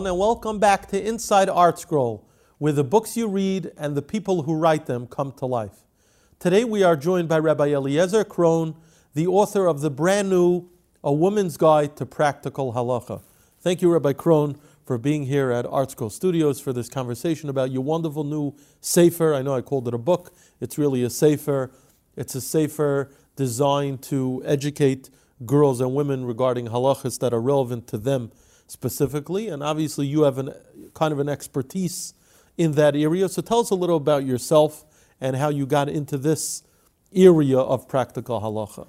everyone, and welcome back to Inside Art Scroll, where the books you read and the people who write them come to life. Today we are joined by Rabbi Eliezer Krohn, the author of the brand new A Woman's Guide to Practical Halacha. Thank you, Rabbi Krohn, for being here at Art Scroll Studios for this conversation about your wonderful new Sefer. I know I called it a book, it's really a Sefer. It's a Sefer designed to educate girls and women regarding halachas that are relevant to them specifically, and obviously you have an kind of an expertise in that area. So tell us a little about yourself and how you got into this area of practical halacha.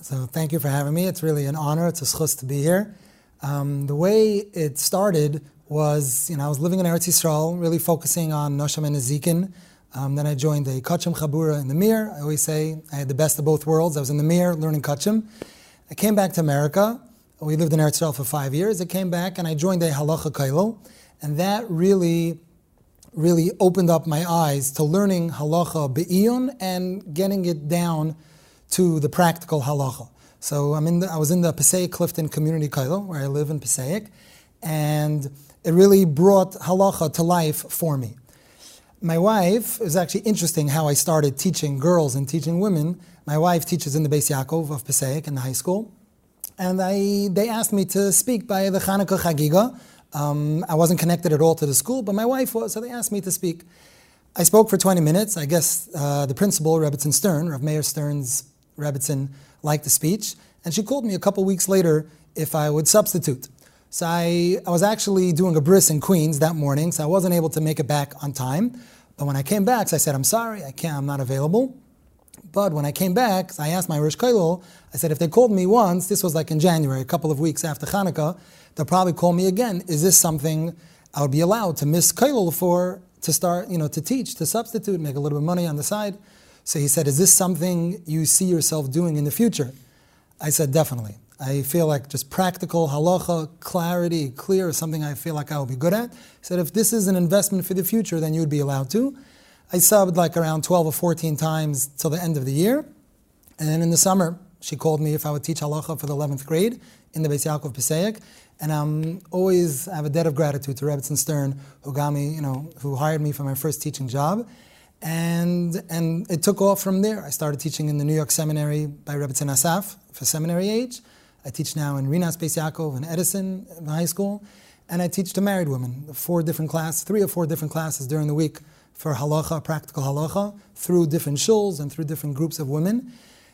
So thank you for having me. It's really an honor. It's a schus to be here. Um, the way it started was, you know, I was living in Eretz Yisrael, really focusing on Nashim and Nezikin. Um, then I joined the Kodshim Chabura in the Mir. I always say I had the best of both worlds. I was in the Mir learning Kodshim. I came back to America we lived in Eretz for five years. I came back and I joined a halacha kollel, and that really, really opened up my eyes to learning halacha be'iyun and getting it down to the practical halacha. So I'm in the, I was in the Passaic Clifton Community Kollel, where I live in Passaic, and it really brought halacha to life for me. My wife, it was actually interesting how I started teaching girls and teaching women. My wife teaches in the Beis Yaakov of Passaic in the high school and I, they asked me to speak by the Chanukah Chagiga. Um, I wasn't connected at all to the school, but my wife was, so they asked me to speak. I spoke for 20 minutes. I guess uh, the principal, Rebbitzin Stern, Rav Meir Stern's Rebbitzin, liked the speech, and she called me a couple weeks later if I would substitute. So I, I was actually doing a bris in Queens that morning, so I wasn't able to make it back on time. But when I came back, so I said, I'm sorry, I can't, I'm not available. But when I came back, I asked my Rosh Kollel, I said, if they called me once, this was like in January, a couple of weeks after Hanukkah, they'll probably call me again. Is this something I would be allowed to miss Kollel for, to start, you know, to teach, to substitute, make a little bit of money on the side? So he said, is this something you see yourself doing in the future? I said, definitely. I feel like just practical halacha, clarity, clear is something I feel like I will be good at. He said, if this is an investment for the future, then you would be allowed to. I subbed like around 12 or 14 times till the end of the year. And then in the summer, she called me if I would teach halacha for the 11th grade in the Beis Yaakov Passaic. And I'm always I have a debt of gratitude to Rebbitzin Stern, who got me, you know, who hired me for my first teaching job. And, and it took off from there. I started teaching in the New York Seminary by Rebbitzin Asaf for seminary age. I teach now in Rinas Beis Yaakov and Edison High School. And I teach to married women, four different classes, three or four different classes during the week for halacha, practical halacha, through different shuls and through different groups of women.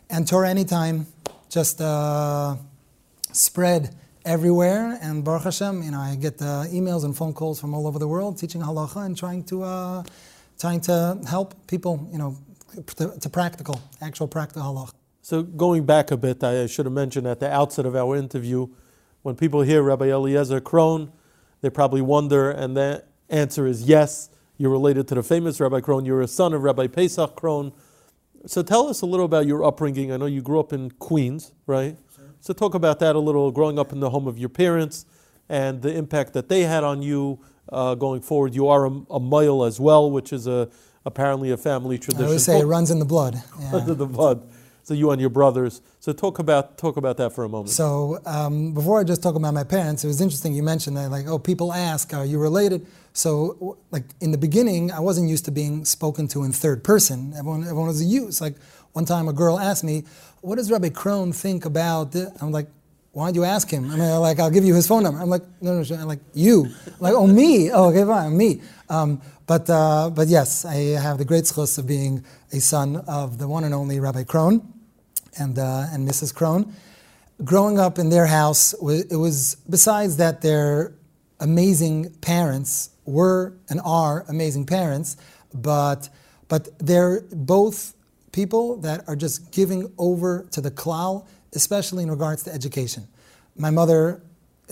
And Torah Anytime just uh, spread everywhere. And Baruch Hashem, you know, I get uh, emails and phone calls from all over the world teaching halacha and trying to, uh, trying to help people, you know, to, to, practical, actual practical halacha. So going back a bit, I should have mentioned at the outset of our interview, when people hear Rabbi Eliezer Krohn, they probably wonder, and the answer is yes you're related to the famous Rabbi Krohn. You're a son of Rabbi Paysach Krohn. So tell us a little about your upbringing. I know you grew up in Queens, right? Sure. So talk about that a little, growing up in the home of your parents and the impact that they had on you uh, going forward. You are a, a mohel as well, which is a, apparently a family tradition. I always say it runs in the blood. Yeah. Under the blood. So you and your brothers. So talk about talk about that for a moment. So um, before I just talk about my parents, it was interesting you mentioned that like oh people ask are you related? So, like in the beginning, I wasn't used to being spoken to in third person. Everyone, everyone was a use. Like one time, a girl asked me, "What does Rabbi Krohn think about?" This? I'm like, "Why'd you ask him?" I mean, like, I'll give you his phone number. I'm like, "No, no, I'm like you." I'm like, "Oh, me? Oh, okay, fine, me." Um, but, uh, but yes, I have the great schus of being a son of the one and only Rabbi Krohn and uh, and Mrs. Krohn. Growing up in their house, it was besides that they're amazing parents were and are amazing parents, but, but they're both people that are just giving over to the klal, especially in regards to education. My mother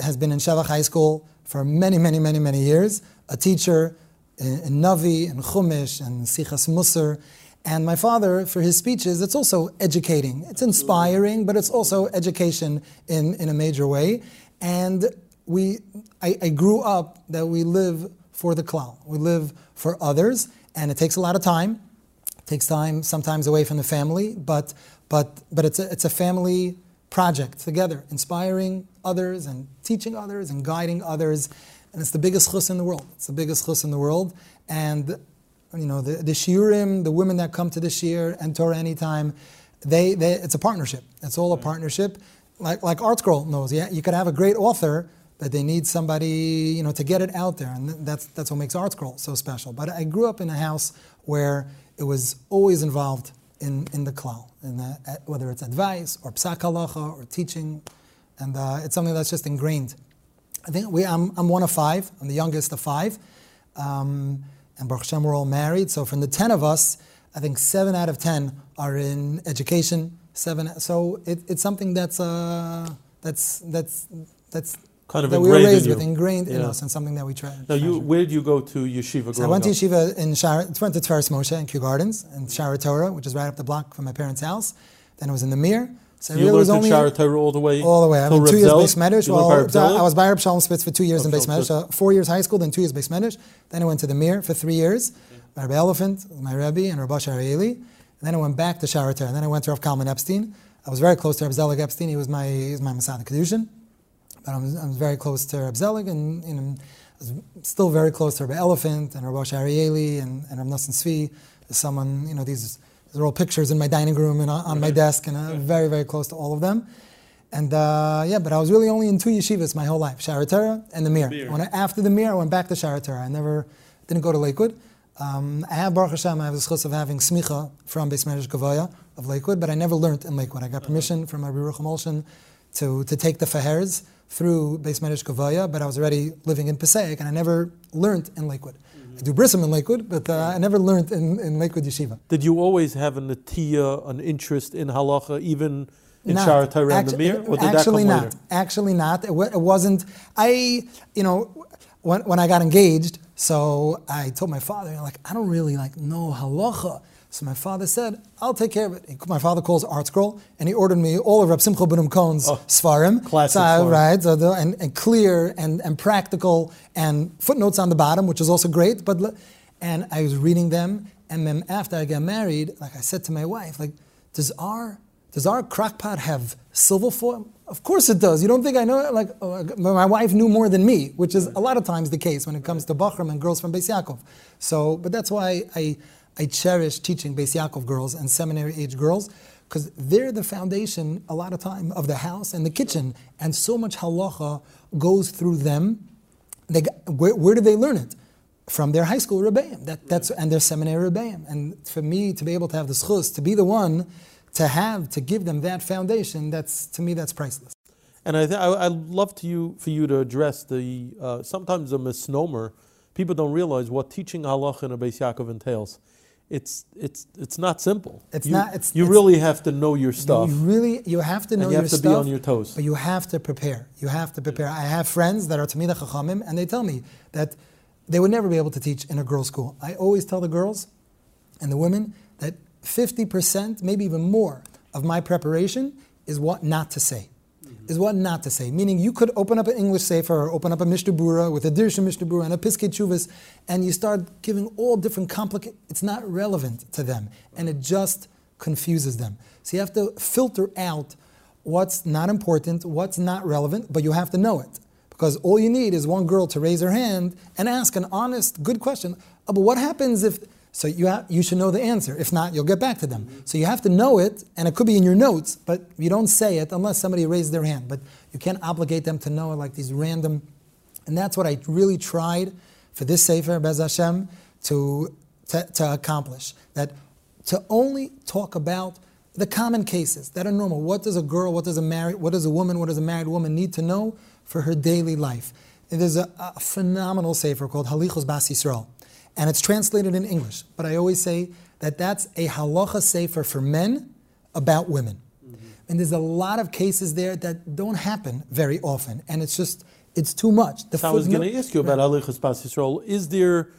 has been in Shevach High School for many, many, many, many years, a teacher in, in Navi and Chumash and Sichas Musar. And my father, for his speeches, it's also educating. It's inspiring, but it's also education in, in a major way. And we, I, I grew up that we live for the klal. We live for others, and it takes a lot of time. It takes time sometimes away from the family, but but but it's a, it's a family project together, inspiring others and teaching others and guiding others. and it's the biggest chus in the world. It's the biggest chus in the world, and you know the, the shiurim, the women that come to the shiur and Torah anytime, they, they it's a partnership. It's all a partnership, like like ArtScroll knows. Yeah, you could have a great author, but they need somebody you know to get it out there, and that's that's what makes ArtScroll so special. But I grew up in a house where it was always involved in, in the klal, in the, whether it's advice or psak halacha or teaching, and uh, it's something that's just ingrained. I think we, I'm, I'm one of five. I'm the youngest of five, um, and Baruch Hashem, we're all married. So from the ten of us, I think seven out of ten are in education. Seven. So it, it's something that's uh, that's that's that's Kind of that we were ingrained in raised with, ingrained in us, and something that we try. Now, you, where did you go to yeshiva So I went to yeshiva in Shara, went to Tiferes Moshe in Kew Gardens and Shaar HaTorah, which is right up the block from my parents' house. Then it was in the Mir. So You really learned was in only Shaar HaTorah all the way all the way. I mean, two Reb years base medrash. You learned by Well, I was by Reb Shalom Spitz for two years in Reb base Shalom medrash. So four years high school, then two years base medrash. Then I went to the Mir for three years. My Rebbe Elephant, my Rebbe, and Rabbi Arieli. And then I went back to Shaar HaTorah. And then I went to Rav Kalman Epstein. I was very close to Reb Zelig Epstein. He was my he was my mesader kiddushin. But I was, I was very close to Reb Zelig, and you know, I was still very close to Reb Elephant and Rabbi Arieli and, and Reb Nosson Tzvi. Someone, you know, these, these are all pictures in my dining room and on, my desk, and I'm very, very close to all of them. And uh, yeah, but I was really only in two yeshivas my whole life, Shaar HaTorah and the Mir. When I, after the Mir, I went back to Shaar HaTorah. I never, didn't go to Lakewood. Um, I have Baruch Hashem, I have the schus of having smicha from Beis Medrash Govoha of Lakewood, but I never learned in Lakewood. I got permission from my Ruch Emulsion to, to take the farhers through Beis Medrash Govoha, but I was already living in Passaic, and I never learned in Lakewood. I do brissim in Lakewood, but uh, I never learned in, in Lakewood Yeshiva. Did you always have an atiya, an interest in halacha, even in Not. Shaar HaTorah and the Actu- Or did actually that come not. later? Actually not. It, it wasn't. I, you know, when, when I got engaged, so I told my father, like, I don't really like know halacha. So my father said, I'll take care of it. My father calls Art Scroll, and he ordered me all of Reb Simcha Bunim Cohn's Oh, Svarim. classic So right, so the, and, and clear and, and practical, and footnotes on the bottom, which is also great. But And I was reading them, and then after I got married, like I said to my wife, like, does our does our crockpot have silver foil? Of course it does. You don't think I know it? Like, oh, my wife knew more than me, which is a lot of times the case when it comes to bachurim and girls from Beis Yaakov. So, but that's why I, I cherish teaching Beis Yaakov girls and seminary age girls, because they're the foundation a lot of time of the house and the kitchen, and so much halacha goes through them. They, got- where, where do they learn it? From their high school rebbeim, that, that's and their seminary rebbeim. And for me to be able to have the schus, to be the one to have to give them that foundation, that's to me that's priceless. And I, th- I, I'd love to you for you to address the uh, sometimes a misnomer. People don't realize what teaching halacha in a Beis Yaakov entails. It's it's it's not simple. It's you, not- it's- you it's- really have to know your stuff. You really you have to know your stuff. you your have to be on your toes. but you have to prepare. You have to prepare. I have friends that are Talmidei Chachamim, and they tell me that they would never be able to teach in a girls' school. I always tell the girls and the women that 50%, maybe even more, of my preparation is what not to say. Is what not to say. Meaning, you could open up an English Sefer or open up a Mishnah Berurah with a Dirshu Mishnah Berurah and a Piskei Teshuvos, and you start giving all different complicated. It's not relevant to them, and it just confuses them. So you have to filter out what's not important, what's not relevant, but you have to know it. Because all you need is one girl to raise her hand and ask an honest, good question. Oh, but what happens if? So you you should know the answer. If not, you'll get back to them. So you have to know it, and it could be in your notes, but you don't say it unless somebody raised their hand. But you can't obligate them to know it like these random. And that's what I really tried for this Sefer, Bez Hashem, to, to, to accomplish. That to only talk about the common cases that are normal. What does a girl, what does a married, what does a woman, what does a married woman need to know for her daily life? There's a, a phenomenal sefer called Halichos Bas Yisrael, and it's translated in English. But I always say that that's a halacha sefer for men about women. Mm-hmm. And there's a lot of cases there that don't happen very often, and it's just it's too much. The So I was going to ask you about Halichos Bas Yisrael. Is there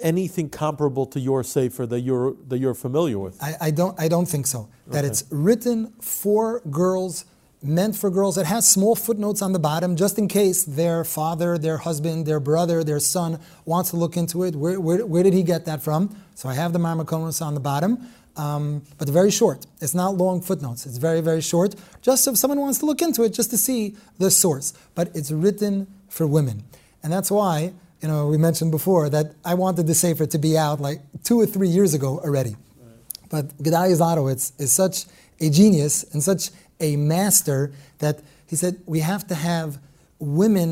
anything comparable to your sefer that you're that you're familiar with? I, I don't. I don't think so. That Okay. it's written for girls, meant for girls. It has small footnotes on the bottom, just in case their father, their husband, their brother, their son wants to look into it. Where, where, where did he get that from? So I have the mareh mekomos on the bottom, um, but very short. It's not long footnotes. It's very very short. Just if someone wants to look into it, just to see the source. But it's written for women. And that's why, you know, we mentioned before that I wanted the Sefer to be out like two or three years ago already. But Gedalia Zlotowitz is such a genius and such a master that he said we have to have women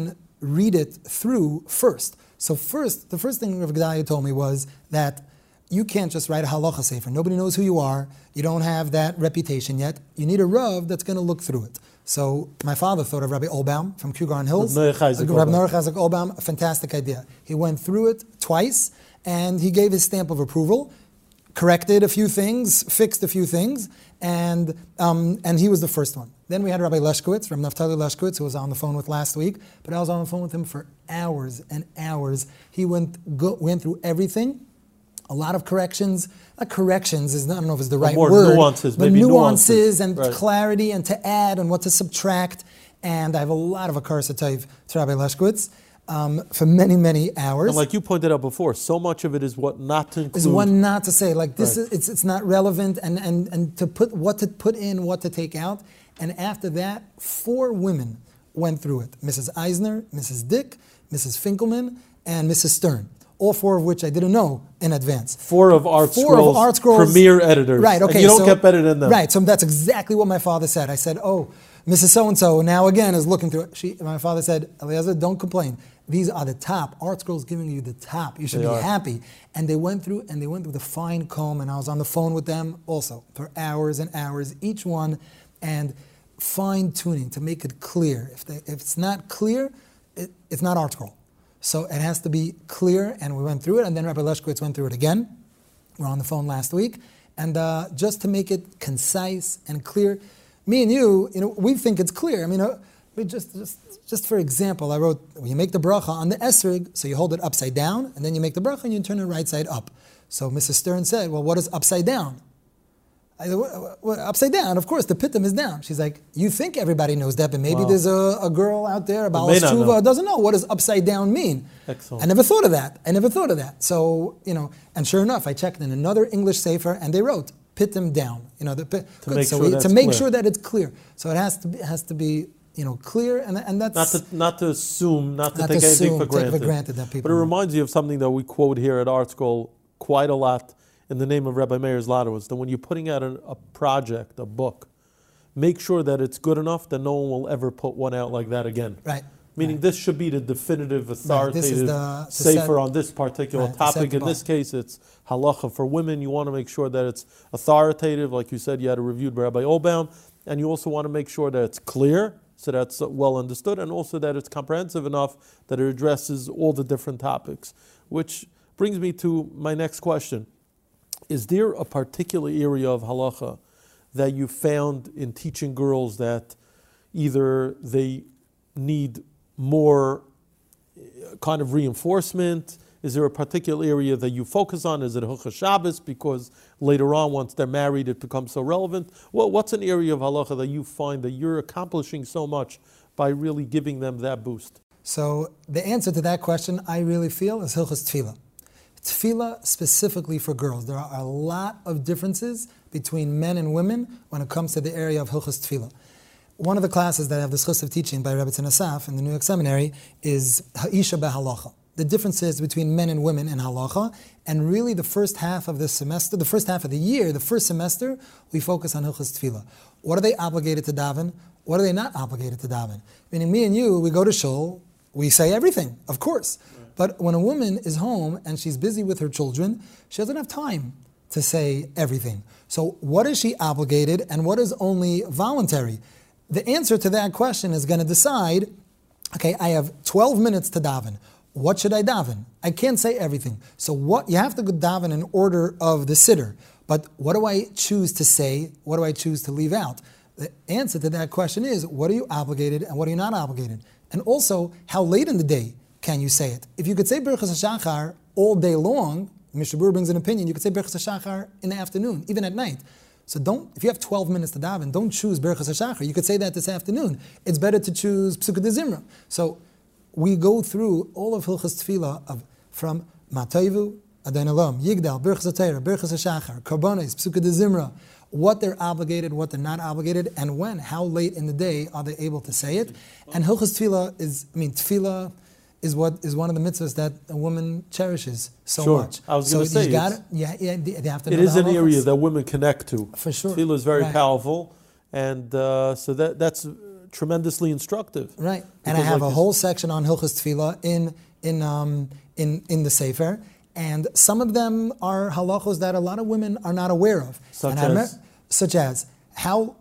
read it through first. So first, the first thing Rav Gedalia told me was that you can't just write a halacha sefer. Nobody knows who you are. You don't have that reputation yet. You need a rav that's going to look through it. So my father thought of Rabbi Oelbaum from Kew Garden Hills. Rabbi Chayzik Rabbi Oelbaum. Noach Chazak Oelbaum, a fantastic idea. He went through it twice and he gave his stamp of approval, corrected a few things, fixed a few things, and, um, and he was the first one. Then we had Rabbi Leshkowitz, from Naftali Leshkowitz, who was on the phone with last week, but I was on the phone with him for hours and hours. He went, go, went through everything a lot of corrections. Not corrections is not, I don't know if it's the right more word. nuances, but maybe nuances, nuances. and Right. clarity and to add and what to subtract. And I have a lot of hakaras hatov to Rabbi Leshkowitz um, for many, many hours. And like you pointed out before, so much of it is what not to include. is one not to say like this Right. is it's, it's not relevant and, and and to put what to put in what to take out and after that four women went through it mrs eisner mrs dick mrs finkelman and mrs stern all four of which i didn't know in advance Four of Art Four Scrolls of Art Scrolls premier editors. Right. And Okay. you don't so- get better than them. Right. So that's exactly what my father said. I said, "Oh, Mrs. So and So now again is looking through." it. She, my father said, "Eliezer, don't complain. These are the top. Art Scrolls giving you the top. You should They be are. happy." And they went through and they went through the fine comb, and I was on the phone with them also for hours and hours, each one, and fine tuning to make it clear. If, they, if it's not clear, it, it's not Art Scroll. So it has to be clear, and we went through it, and then Rabbi Leshkowitz went through it again. We are on the phone last week, and uh, just to make it concise and clear, me and you, you know, we think it's clear. I mean, uh, just, just, just for example, I wrote, when you make the bracha on the esrog, so you hold it upside down, and then you make the bracha and you turn it right side up. So Mrs. Stern said, well, what is upside down? I said, "What- what- what- upside down, of course, the pitum is down. She's like, you think everybody knows that, but maybe Wow. there's a, a girl out there, a may Baal not know. Tshuva, doesn't know what does upside down mean. Excellent. I never thought of that. I never thought of that. So, you know, and sure enough, I checked in another English sefer and they wrote, pitum down. You know, the, pi- good. make so sure we- to make clear. sure that it's clear. So it has to be, has to be you know, clear, and, and that's Not to, not to assume, not to Not to take anything assume, for take for granted. granted that people but it reminds you of something that we quote here at ArtScroll quite a lot in the name of Rabbi Meir Zlotowitz, that when you're putting out a, a project, a book, make sure that it's good enough that no one will ever put one out like that again. right. Meaning this should be the definitive, authoritative the- sefer on this particular Right, topic. In this case, it's halacha for women. You want to make sure that it's authoritative. Like you said, you had a reviewed by Rabbi Oelbaum. And you also want to make sure that it's clear, so that's well understood, and also that it's comprehensive enough that it addresses all the different topics. Which brings me to my next question. Is there a particular area of halacha that you found in teaching girls that either they need more uh, kind of reinforcement? Is there a particular area that you focus on? Is it Hilchas Shabbos? Because later on, once they're married, it becomes so relevant. Well, what's an area of halacha that you find that you're accomplishing so much by really giving them that boost? So the answer to that question, I really feel, is Hilchas Tefillah. Tefillah specifically for girls. There are a lot of differences between men and women when it comes to the area of Hilchas Tefillah. One of the classes that I have the schus of teaching by Rabbi Asaf in the New York Seminary is Ha'isha Behalacha. The differences between men and women in halacha, and really the first half of the semester, the first half of the year, the first semester, we focus on Hilchas Tefillah. What are they obligated to daven? What are they not obligated to daven? Meaning, me and you, we go to shul, we say everything, of course. But when a woman is home and she's busy with her children, she doesn't have time to say everything. So, what is she obligated and what is only voluntary? The answer to that question is going to decide okay, I have 12 minutes to daven. What should I daven? I can't say everything. So, what you have to go daven in order of the sitter. But what do I choose to say? What do I choose to leave out? The answer to that question is what are you obligated and what are you not obligated? And also, how late in the day can you say it? If you could say Birchas HaShachar all day long, Mishnah Berurah brings an opinion, you could say Birchas HaShachar in the afternoon, even at night. So don't, if you have 12 minutes to daven, don't choose Birchas HaShachar. You could say that this afternoon. It's better to choose Pesukei de Zimra. So we go through all of Hilchas Tefillah of, from Matayvu, Adon Olam, Yigdal, Birchas HaTorah, Birchas HaShachar, Korbanos, Pesukei de Zimra, what they're obligated, what they're not obligated, and when, how late in the day are they able to say it. And Hilchas Tefillah is, I mean, Tefillah is what is one of the mitzvahs that a woman cherishes so Sure. much. I was so gonna say, you got it's- yeah, yeah, they have to It is an area that women connect to. For sure. Tefillah is very Right. powerful, and uh, so that that's tremendously instructive. Right, and I have like a whole section on Hilchas Tefillah in in um, in in the Sefer, and some of them are halachos that a lot of women are not aware of. Such and as? such as how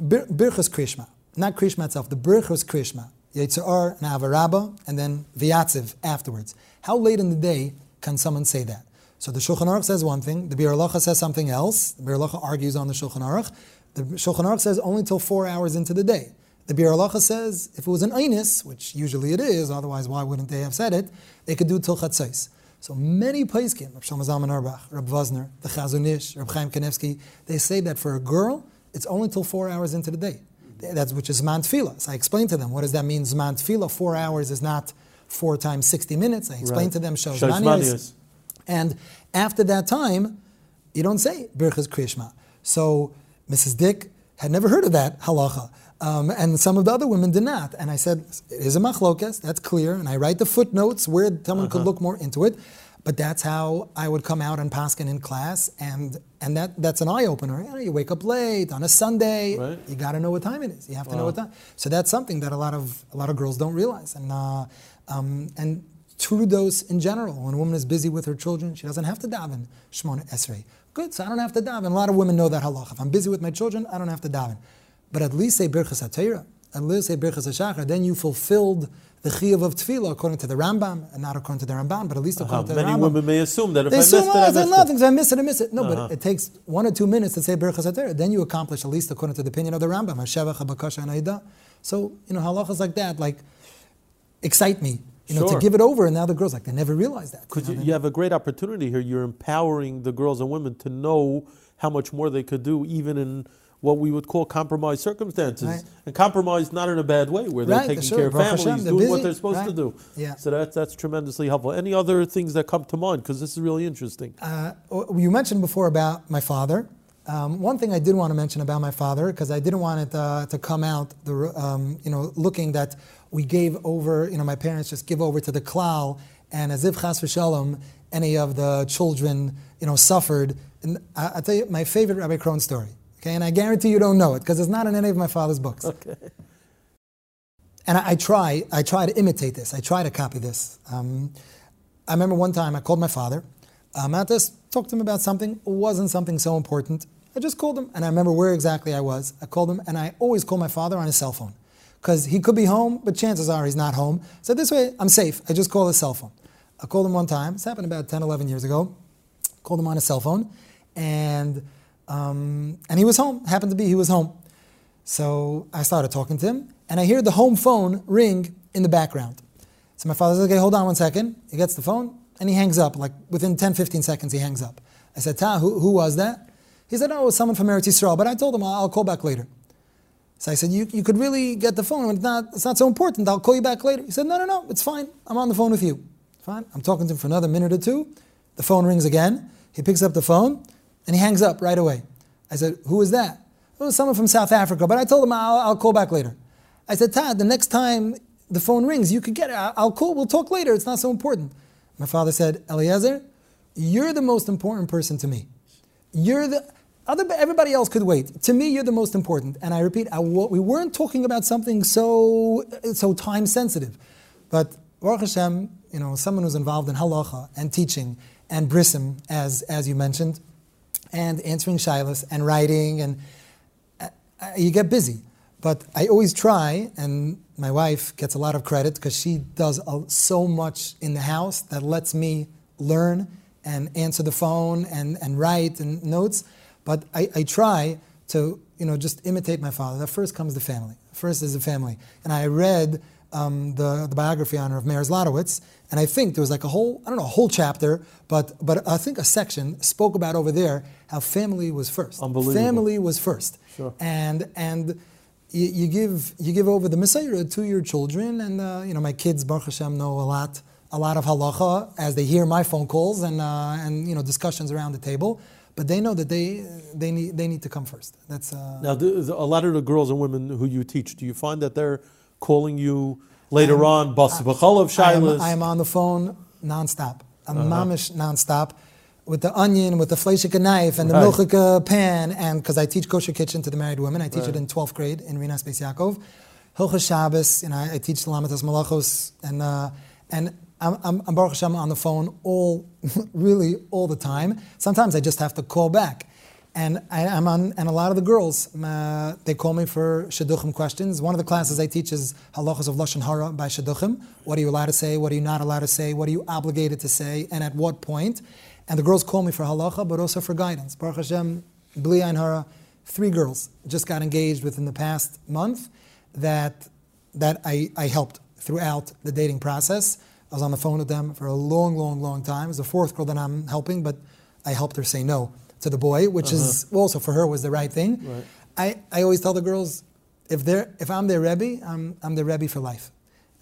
Bir- Birchas Krishma, not Krishma itself, the Birchas Krishma, Yotzer and Ahavah Rabbah, and then Vyatziv afterwards. How late in the day can someone say that? So the Shulchan Aruch says one thing, the Bir says something else. The Bir argues on the Shulchan Aruch. The Shulchan Aruch says only till four hours into the day. The Bir says if it was an Einis, which usually it is, otherwise why wouldn't they have said it? They could do till Chatzos. So many Poskim, Reb Shlomo Zalman Auerbach, Reb Wosner, the Chazon Ish, Reb Chaim Kanevsky, they say that for a girl, it's only till four hours into the day. That's which is Zman Tefillah. So I explained to them, what does that mean? Zman Tefillah, four hours is not four times 60 minutes. I explained Right. to them, Shos Shos Manias. Manias. And after that time, you don't say Birchas Krishma. So Mrs. Dick had never heard of that halacha. Um, and some of the other women did not. And I said, it is a machlokes, that's clear. And I write the footnotes where someone could look more into it. But that's how I would come out and paskin in class. And, and that, that's an eye opener. You, know, you wake up late on a Sunday. Right. You got to know what time it is. You have to know what time. So that's something that a lot of a lot of girls don't realize. And uh, um, and true dose in general. When a woman is busy with her children, she doesn't have to daven shmona esrei. Good, so I don't have to daven. A lot of women know that halacha. If I'm busy with my children, I don't have to daven. But at least say birchas hatorah. At least say birchas hashachar. Then you fulfilled the chiyuv of tefillah according to the Rambam, and not according to the Ramban, but at least according to the many Rambam. women may assume that if They I missed assume, it, oh, I it's missed nothing. it. If I miss it, I miss it. No, Uh-huh. but it takes one or two minutes to say Berachas HaTorah. Then you accomplish, at least according to the opinion of the Rambam, Hashevach, HaBakasha, and Haida. So, you know, halachas like that, like, excite me, you know, Sure. to give it over. And now the girls, like, they never realized that. Because you you, know, you have a great opportunity here. You're empowering the girls and women to know how much more they could do, even in what we would call compromised circumstances. Right. And compromised not in a bad way, where they're Right, taking sure. care of families, Hashem, doing what they're supposed to do. Yeah. So that's, that's tremendously helpful. Any other things that come to mind? Because this is really interesting. Uh, you mentioned before about my father. Um, one thing I did want to mention about my father, because I didn't want it uh, to come out, the, um, you know, looking that we gave over, you know, my parents just give over to the klal, and as if chas v'shalom, any of the children, you know, suffered. And I, tell you my favorite Rabbi Krohn story, okay? And I guarantee you don't know it, because it's not in any of my father's books. Okay. And I, I try, I try to imitate this. I try to copy this. Um, I remember one time I called my father. Um, I just talked to him about something. It wasn't something so important. I just called him, and I remember where exactly I was. I called him, and I always call my father on his cell phone because he could be home, but chances are he's not home. So this way, I'm safe. I just call his cell phone. I called him one time. This happened about 10, 11 years ago. Called him on his cell phone, and um, and he was home. Happened to be he was home. So I started talking to him, and I hear the home phone ring in the background. So my father says, okay, hold on one second. He gets the phone, and he hangs up. Like within 10, 15 seconds, he hangs up. I said, Ta, who, who was that? He said, oh, it was someone from Eretz Yisrael, but I told him I'll, call back later. So I said, you, you could really get the phone. It's not, it's not so important. I'll call you back later. He said, no, no, no, it's fine. I'm on the phone with you. Fine. I'm talking to him for another minute or two. The phone rings again. He picks up the phone, and he hangs up right away. I said, who is that? It was someone from South Africa, but I told him I'll, I'll call back later. I said, Todd, the next time the phone rings, you could get it. I'll I'll call. We'll talk later. It's not so important. My father said, Eliezer, you're the most important person to me. You're the other. Everybody else could wait. To me, you're the most important. And I repeat, I, we weren't talking about something so so time sensitive, but Baruch Hashem, you know, someone who's involved in halacha and teaching and brisim, as as you mentioned, and answering shilas and writing and uh, you get busy. But I always try, and my wife gets a lot of credit because she does a, so much in the house that lets me learn and answer the phone and, and write and notes. But I, I try to, you know, just imitate my father. That first comes the family. First is the family. And I read um, the, the biography on her of Meir Zlotowitz, and I think there was like a whole, I don't know, a whole chapter, but, but I think a section spoke about over there how family was first. Unbelievable. Family was first. Sure. And, and you, you, give, you give over the mesorah to your children, and uh, you know, my kids, Baruch Hashem, know a lot, a lot of halacha as they hear my phone calls and, uh, and you know, discussions around the table. But they know that they, they, need, they need to come first. That's, uh, Now, the, the- a lot of the girls and women who you teach, do you find that they're calling you Later on, Bas B'cholov I am, Shilas. I am on the phone nonstop. I'm Uh-huh. mamish nonstop with the onion, with the fleishika knife, and the Right. milchika pan, and because I teach kosher kitchen to the married women, I teach Right. it in 12th grade in Rinas Beis Yaakov. Hilchas Shabbos, you know, I, I teach the Lamed Tes Melachos, and uh, and I'm, I'm, Baruch Hashem on the phone all, really all the time. Sometimes I just have to call back. And I, I'm on, and a lot of the girls, uh, they call me for shidduchim questions. One of the classes I teach is halachas of lashon hara by shidduchim. What are you allowed to say? What are you not allowed to say? What are you obligated to say? And at what point? And the girls call me for halacha, but also for guidance. Baruch Hashem, bli ayin hara, three girls just got engaged within the past month that that I, I helped throughout the dating process. I was on the phone with them for a long, long, long time. It's the fourth girl that I'm helping, but I helped her say no to the boy, which is also for her was the right thing. Right. I, I always tell the girls, if they're if I'm their Rebbe, I'm, I'm their Rebbe for life.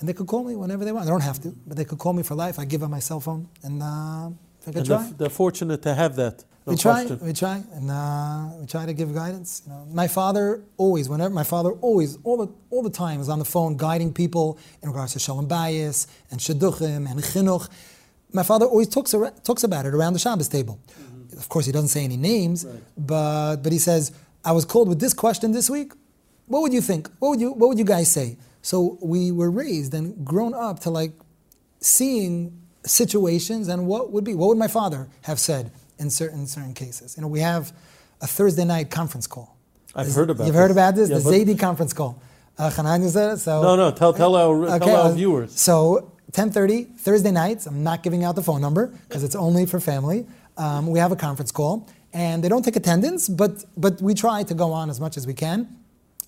And they could call me whenever they want. They don't have to, but they could call me for life. I give them my cell phone, and uh, if I could And try. they're, they're fortunate to have that. We try, question. we try, and uh, we try to give guidance. You know, my father always, whenever my father always, all the all the time, is on the phone guiding people in regards to shalom bayis and shidduchim and chinuch. My father always talks talks about it around the Shabbos table. Of course, he doesn't say any names, but but he says, "I was called with this question this week. What would you think? What would you What would you guys say?" So we were raised and grown up to like seeing situations and what would be what would my father have said in certain certain cases. You know, we have a Thursday night conference call. I've heard about You've this. heard about this, Yeah, the Zaidi conference call. Uh, Hanan, said it, so No, no, tell, tell our, tell our uh, viewers. So 10:30 Thursday nights. I'm not giving out the phone number because it's only for family. Um, we have a conference call, and they don't take attendance, but but we try to go on as much as we can.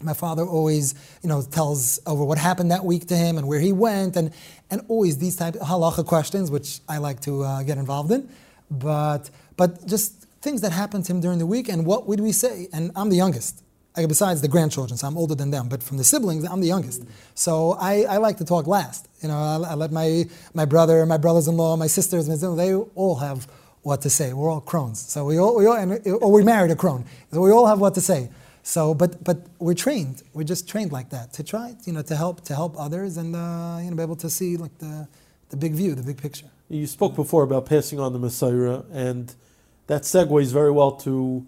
My father always, you know, tells over what happened that week to him and where he went, and and always these type of halacha questions, which I like to uh, get involved in. But but just things that happened to him during the week, and what would we say? And I'm the youngest. Besides the grandchildren, so I'm older than them. But from the siblings, I'm the youngest. So I, I like to talk last. You know, I, I let my my brother, my brothers-in-law, my sisters, my they all have what to say. We're all Krohns. So we all, we all and, or we married a Krohn. So we all have what to say. So, but but we're trained. We're just trained like that to try, you know, to help to help others and uh, you know be able to see like the the big view, the big picture. You spoke before about passing on the mesorah, and that segues very well to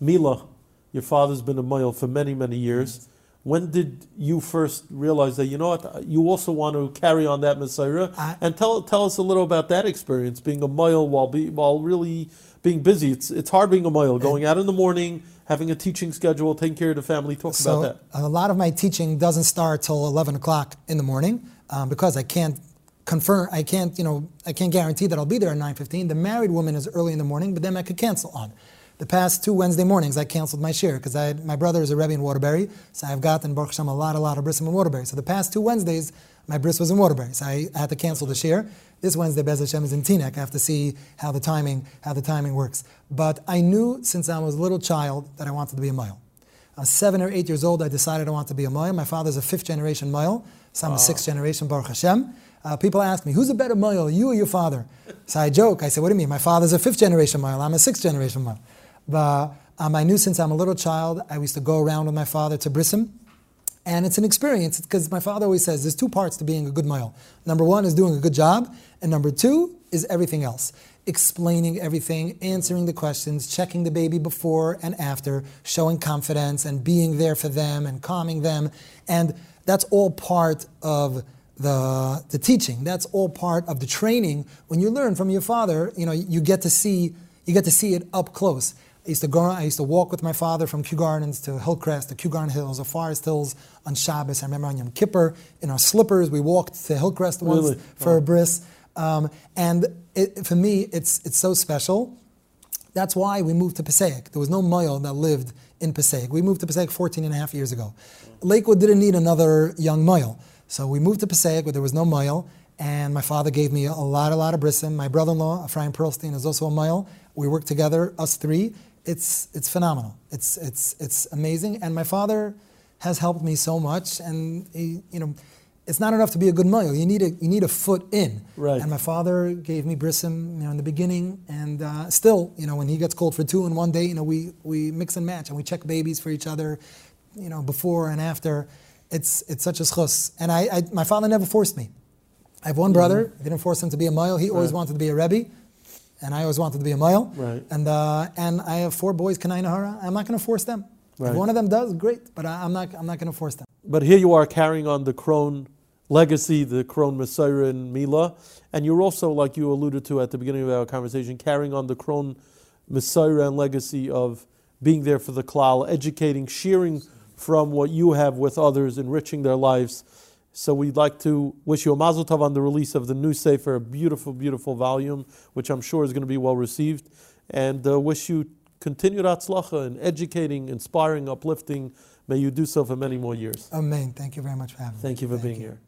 Mila. Your father's been a mohel for many, many years. When did you first realize that, you know what, you also want to carry on that mesorah? I- and tell, tell us a little about that experience, being a mohel while, be, while really being busy. It's, it's hard being a mohel, going out in the morning, having a teaching schedule, taking care of the family. Talk So about that. a lot of my teaching doesn't start till 11 o'clock in the morning um, because I can't confirm, I can't, you know, I can't guarantee that I'll be there at 9.15. The married woman is early in the morning, but then I could cancel on. The past two Wednesday mornings, I canceled my shiur because my brother is a Rebbe in Waterbury, so I've gotten Baruch Hashem a lot, a lot of bris in Waterbury. So the past two Wednesdays, my bris was in Waterbury, so I, I had to cancel the shiur. This Wednesday, Bez Hashem is in Teaneck. I have to see how the timing, how the timing works. But I knew since I was a little child that I wanted to be a mohel. I was seven or eight years old. I decided I want to be a Moyle. My father's a fifth generation Moyle, so I'm a sixth generation Baruch Hashem. Uh, people ask me, who's a better Moyle, you or your father? So I joke. I say, what do you mean? My father's a fifth generation Moyle. I'm a sixth generation Moyle. But um, I knew since I'm a little child, I used to go around with my father to Brissim. And it's an experience because my father always says there's two parts to being a good mohel. Number one is doing a good job, and number two is everything else. Explaining everything, answering the questions, checking the baby before and after, showing confidence and being there for them and calming them. And that's all part of the, the teaching. That's all part of the training. When you learn from your father, you know, you get to see you get to see it up close. I used to go. I used to walk with my father from Kew Gardens to Hillcrest, the Kew Garden Hills, the Forest Hills on Shabbos. I remember on Yom Kippur in our slippers. We walked to Hillcrest once Really? for a bris, um, and it, for me, it's it's so special. That's why we moved to Passaic. There was no Moyle that lived in Passaic. We moved to Passaic 14 and a half years ago. Lakewood didn't need another young Moyle. So we moved to Passaic where there was no Moyle. And my father gave me a lot, a lot of brissim. My brother-in-law, Ephraim Perlstein, is also a Moyle. We work together, us three. It's, it's phenomenal. It's, it's, it's amazing. And my father has helped me so much. And, he, you know, it's not enough to be a good Moyle. You need a, you need a foot in. Right. And my father gave me brissim, you know, in the beginning, and uh, still, you know, when he gets called for two in one day, you know, we we mix and match and we check babies for each other, you know, before and after. It's it's such a schus. And I, I, my father never forced me. I have one brother. I didn't force him to be a mohel. He always Mm-hmm. Right. wanted to be a rebbe, and I always wanted to be a mohel. Right. And uh, and I have four boys, Kanai Nahara. I'm not going to force them. Right. If one of them does, great. But I, I'm not. I'm not going to force them. But here you are carrying on the Krohn legacy, the Krohn mesorah and Mila, and you're also, like you alluded to at the beginning of our conversation, carrying on the Krohn mesorah and legacy of being there for the klal, educating, sharing from what you have with others, enriching their lives. So we'd like to wish you a mazel tov on the release of the new sefer, a beautiful, beautiful volume, which I'm sure is going to be well received, and uh, wish you continued atzlacha in educating, inspiring, uplifting. May you do so for many more years. Amen. Thank you very much for having me. Thank you for being here.